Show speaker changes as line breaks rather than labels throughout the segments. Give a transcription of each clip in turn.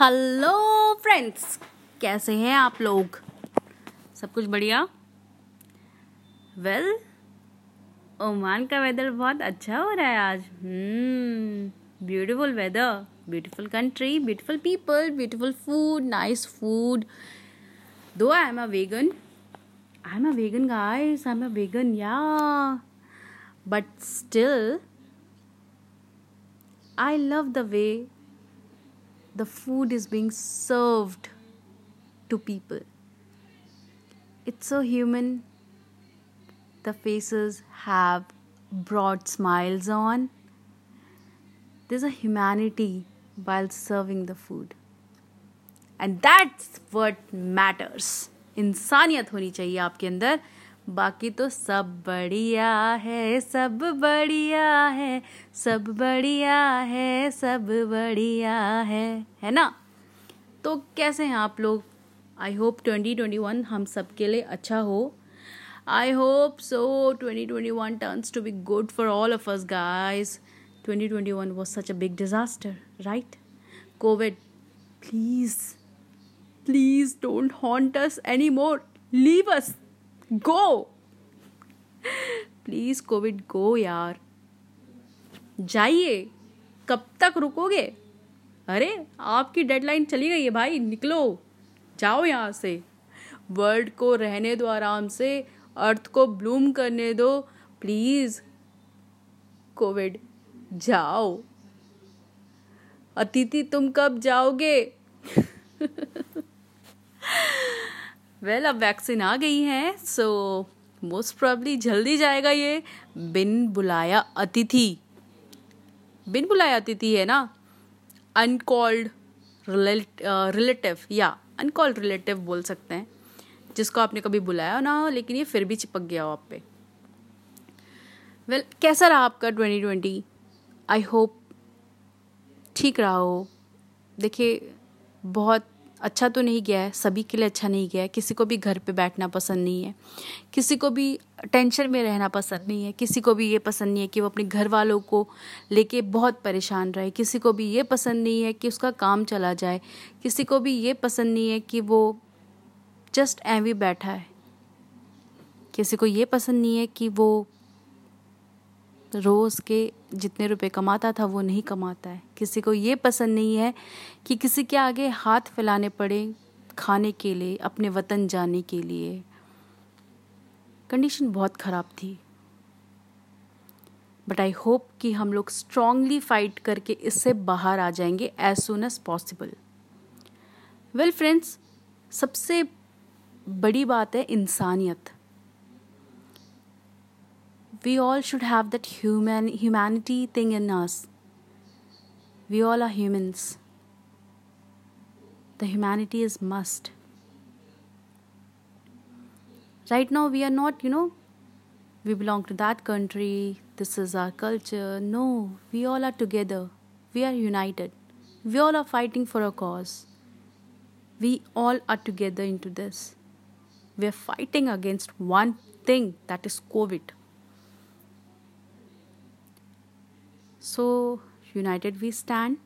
Hello friends कैसे हैं आप लोग? सब कुछ बढ़िया? वेल ओमान का वेदर बहुत अच्छा हो रहा है आज। Beautiful weather beautiful country beautiful people beautiful food nice food though I am a vegan I am a vegan guys I am a vegan yeah but still I love the way the food is being served to people. It's so human. The faces have broad smiles on. There's a humanity while serving the food. And that's what matters. इंसानियत होनी चाहिए आपके अंदर बाकी तो सब बढ़िया है, सब बढ़िया है, सब बढ़िया है, सब बढ़िया है है ना? तो कैसे हैं आप लोग? I hope twenty twenty one हम सब के लिए अच्छा हो। I hope so twenty twenty one turns to be good for all of us guys twenty twenty one was such a big disaster right covid please please don't haunt us any more leave us go please covid go यार। जाइए। कब तक रुकोगे? अरे, आपकी deadline चली गई है भाई, निकलो। जाओ यहाँ से। वर्ल्ड को रहने दो आराम से। अर्थ को ब्लूम करने दो। प्लीज़ कोविड जाओ। अतिथि, तुम कब जाओगे? वेल well, अब वैक्सीन आ गई है सो मोस्ट प्रॉब्ली जल्दी जाएगा ये बिन बुलाया अतिथि। बिन बुलाया अतिथि है ना? अनकॉल्ड रिलेटिव या अनकॉल्ड रिलेटिव बोल सकते हैं जिसको आपने कभी बुलाया ना हो लेकिन ये फिर भी चिपक गया हो आप पे। वेल well, कैसा रहा आपका ट्वेंटी ट्वेंटी आई होप ठीक रहा हो। देखिए बहुत अच्छा तो नहीं गया है, सभी के लिए अच्छा नहीं गया है, किसी को भी घर पे बैठना पसंद नहीं है, किसी को भी टेंशन में रहना पसंद नहीं है, किसी को भी ये पसंद नहीं है कि वो अपने घर वालों को लेके बहुत परेशान रहे, किसी को भी ये पसंद नहीं है कि उसका काम चला जाए, किसी को भी ये पसंद नहीं है कि वो जस्ट एवी बैठा है, किसी को ये पसंद नहीं है कि वो रोज़ के जितने रुपए कमाता था, वो नहीं कमाता है। किसी को ये पसंद नहीं है कि किसी के आगे हाथ फैलाने पड़े खाने के लिए, अपने वतन जाने के लिए। कंडीशन बहुत ख़राब थी। बट आई होप कि हम लोग स्ट्रांगली फाइट करके इससे बाहर आ जाएँगे as soon as possible well friends सबसे बड़ी बात है इंसानियत। We all should have that human humanity thing in us. We all are humans. The humanity is must. Right now we are not you know we belong to that country this is our culture. No we all are together. We are united. We all are fighting for a cause. We all are together into this. We are fighting against one thing that is covid so united we stand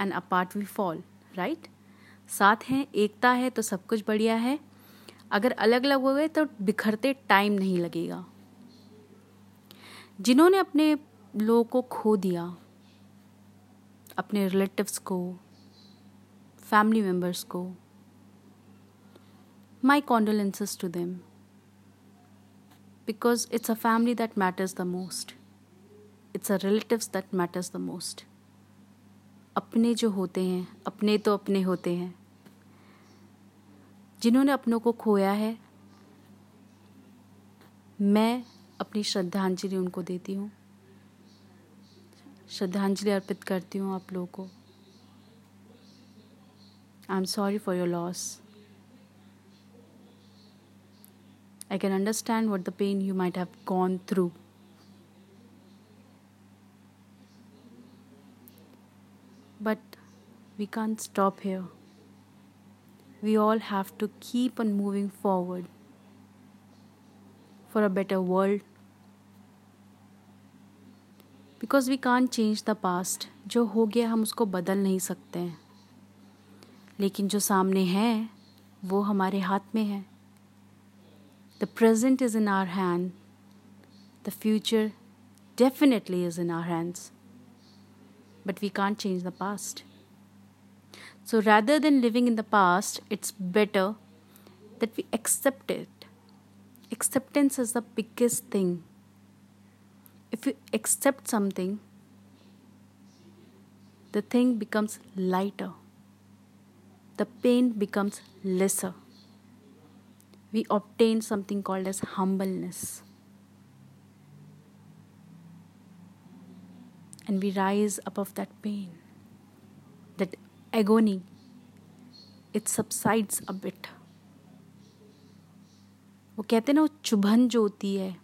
and apart we fall right साथ हैं, एकता है तो सब कुछ बढ़िया है। अगर अलग अलग हो गए तो बिखरते टाइम नहीं लगेगा। जिन्होंने अपने लोगों को खो दिया, अपने रिलेटिव्स को फैमिली मेंबर्स को my condolences to them because it's a family that matters the most it's a relatives that matters the most अपने जो होते हैं, अपने तो अपने होते हैं। जिन्होंने अपनों को खोया है, मैं अपनी श्रद्धांजलि उनको देती हूँ। श्रद्धांजलि अर्पित करती हूँ आप लोगों को। I am sorry for your loss I can understand what the pain you might have gone through. we can't stop here. We all have to keep on moving forward for a better world. Because we can't change the past जो हो गया हम उसको बदल नहीं सकते हैं लेकिन जो सामने है वो हमारे हाथ में है the present is in our hand the future definitely is in our hands but we can't change the past. so rather than living in the past, it's better that we accept it. Acceptance is the biggest thing. If you accept something, the thing becomes lighter, the pain becomes lesser. We obtain something called as humbleness. And we rise above that pain, agony, it subsides a bit. वो कहते हैं ना वो चुभन जो होती है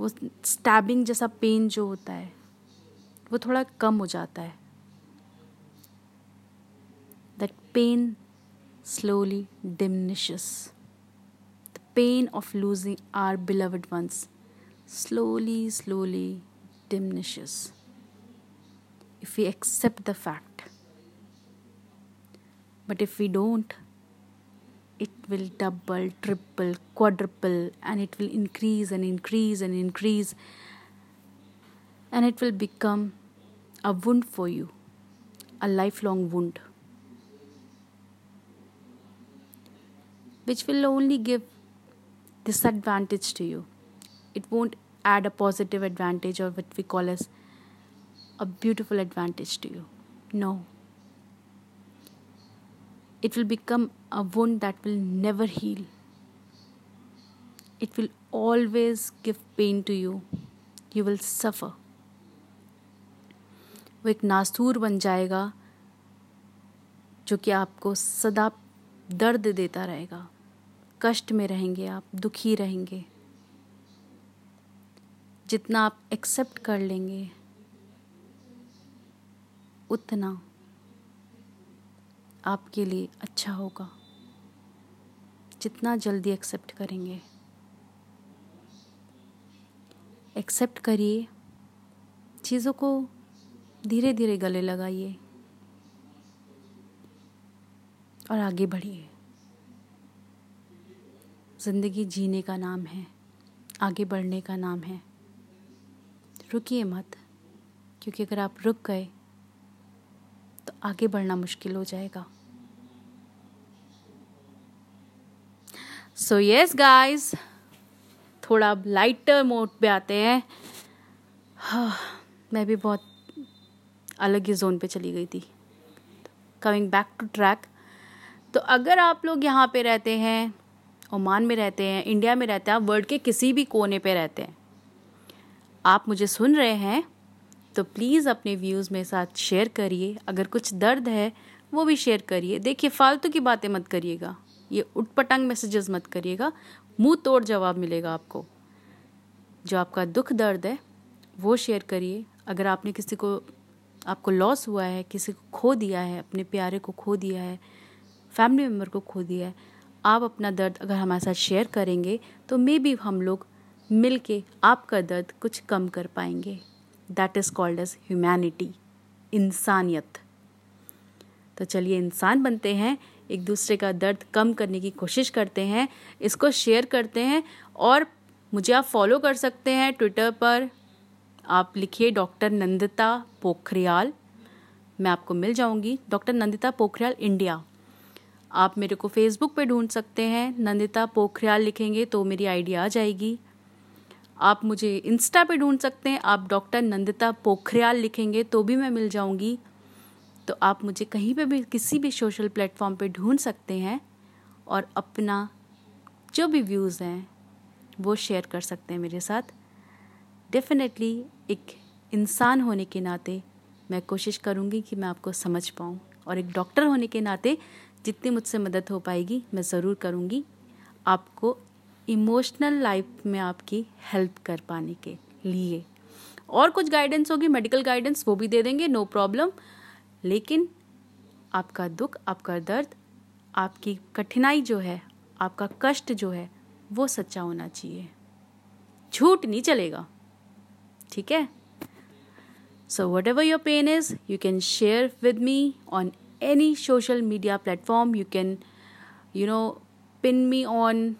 वो stabbing जैसा पेन जो होता है वो थोड़ा कम हो जाता है। That pain slowly diminishes the pain of losing our beloved ones slowly slowly diminishes if you accept the fact But if we don't, it will double, triple, quadruple, and it will increase and increase and increase. And it will become a wound for you, a lifelong wound, which will only give disadvantage to you. It won't add a positive advantage or what we call as a beautiful advantage to you. No it will become a wound that will never heal. It will always give pain to you. You will suffer. वो एक नासूर बन जाएगा जो कि आपको सदा दर्द देता रहेगा कष्ट में रहेंगे आप दुखी रहेंगे जितना आप एक्सेप्ट कर लेंगे उतना आपके लिए अच्छा होगा। जितना जल्दी एक्सेप्ट करेंगे। एक्सेप्ट करिए। चीज़ों को धीरे धीरे गले लगाइए। और आगे बढ़िए। ज़िंदगी जीने का नाम है। आगे बढ़ने का नाम है। रुकिए मत, क्योंकि अगर आप रुक गए तो आगे बढ़ना मुश्किल हो जाएगा। सो यस गाइस थोड़ा लाइटर मोड पे आते हैं। हाँ, मैं भी बहुत अलग ही जोन पे चली गई थी। कमिंग बैक टू ट्रैक तो अगर आप लोग यहाँ पे रहते हैं ओमान में रहते हैं इंडिया में रहते हैं आप वर्ल्ड के किसी भी कोने पे रहते हैं आप मुझे सुन रहे हैं तो प्लीज़ अपने व्यूज़ मेरे साथ शेयर करिए। अगर कुछ दर्द है वो भी शेयर करिए। देखिए फालतू की बातें मत करिएगा। ये उटपटांग मैसेजेस मत करिएगा। मुँह तोड़ जवाब मिलेगा आपको। जो आपका दुख दर्द है, वो शेयर करिए। अगर आपने किसी को, आपको लॉस हुआ है, किसी को खो दिया है, अपने प्यारे को खो दिया है फैमिली मेंबर को खो दिया है, आप अपना दर्द अगर हमारे साथ शेयर करेंगे तो मे बी हम लोग मिल के आपका दर्द कुछ कम कर पाएँगे। That is called as humanity इंसानियत। तो चलिए इंसान बनते हैं। एक दूसरे का दर्द कम करने की कोशिश करते हैं, इसको शेयर करते हैं और मुझे आप फॉलो कर सकते हैं ट्विटर पर। आप लिखिए डॉक्टर नंदिता पोखरियाल मैं आपको मिल जाऊँगी डॉक्टर नंदिता पोखरियाल इंडिया आप मेरे को फेसबुक पे ढूंढ सकते हैं नंदिता पोखरियाल लिखेंगे तो मेरी आईडी आ जाएगी। आप मुझे इंस्टा पे ढूंढ सकते हैं, आप डॉक्टर नंदिता पोखरियाल लिखेंगे तो भी मैं मिल जाऊँगी। तो आप मुझे कहीं पे भी, किसी भी सोशल प्लेटफॉर्म पे ढूंढ सकते हैं और अपना जो भी व्यूज़ हैं, वो शेयर कर सकते हैं मेरे साथ। डेफिनेटली एक इंसान होने के नाते मैं कोशिश करूँगी कि मैं आपको समझ पाऊँ और एक डॉक्टर होने के नाते जितनी मुझसे मदद हो पाएगी, मैं ज़रूर करूँगी आपको इमोशनल लाइफ में आपकी हेल्प कर पाने के लिए। और कुछ गाइडेंस होगी मेडिकल गाइडेंस वो भी दे देंगे नो प्रॉब्लम लेकिन आपका दुख, आपका दर्द, आपकी कठिनाई जो है, आपका कष्ट जो है, वो सच्चा होना चाहिए। झूठ नहीं चलेगा, ठीक है? So whatever your pain is you can share with me on any social media platform you can you know pin me on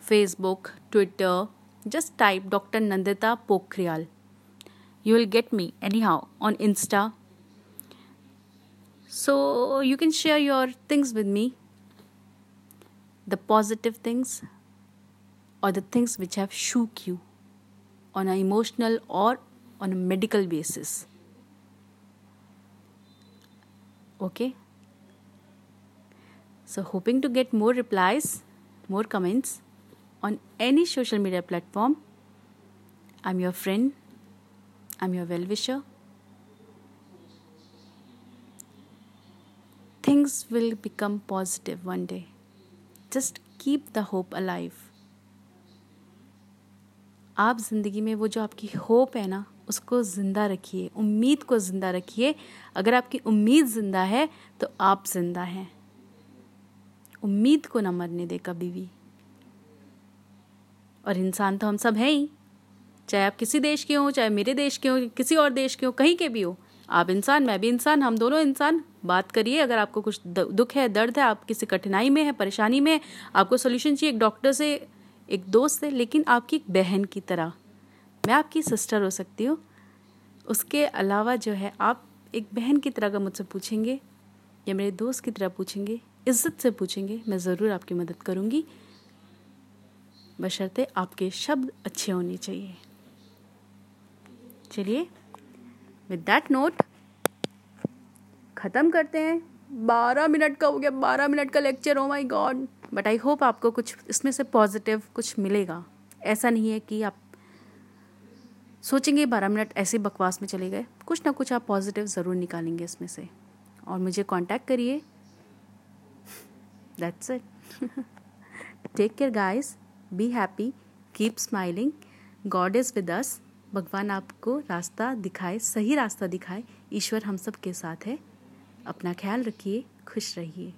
Facebook Twitter just type doctor Nandita Pokhriyal you will get me anyhow on Insta so you can share your things with me. The positive things or the things which have shook you on an emotional or on a medical basis. Okay? So hoping to get more replies more comments on any social media platform. I'm your friend. I'm your well wisher. Things will become positive one day. Just keep the hope alive. आप ज़िंदगी में वो जो आपकी hope है ना, उसको ज़िंदा रखिए, उम्मीद को ज़िंदा रखिए। अगर आपकी उम्मीद ज़िंदा है तो आप ज़िंदा हैं। उम्मीद को ना मरने दे कभी भी। और इंसान तो हम सब हैं ही। चाहे आप किसी देश के हो, चाहे मेरे देश के हो, किसी और देश के हो, कहीं के भी हो। आप इंसान, मैं भी इंसान, हम दोनों इंसान। बात करिए, अगर आपको कुछ दुख है, दर्द है, आप किसी कठिनाई में है, परेशानी में है, आपको सोल्यूशन चाहिए एक डॉक्टर से, एक दोस्त से, लेकिन आपकी एक बहन की तरह। मैं आपकी सिस्टर हो सकती हूँ। उसके अलावा जो है, आप एक बहन की तरह का मुझसे पूछेंगे, या मेरे दोस्त की तरह पूछेंगे, इज़्ज़त से पूछेंगे, मैं ज़रूर आपकी मदद करूँगी। बशर्ते आपके शब्द अच्छे होने चाहिए। चलिए विद दैट नोट ख़त्म करते हैं। बारह मिनट का हो गया, बारह मिनट का लेक्चर हो my God but I hope आपको कुछ इसमें से पॉजिटिव कुछ मिलेगा। ऐसा नहीं है कि आप सोचेंगे बारह मिनट ऐसे बकवास में चले गए। कुछ ना कुछ आप पॉजिटिव ज़रूर निकालेंगे इसमें से। और मुझे कांटेक्ट करिए। That's it take care guys be happy keep smiling God is with us भगवान आपको रास्ता दिखाए, सही रास्ता दिखाए, ईश्वर हम सब के साथ है। अपना ख्याल रखिए, खुश रहिए।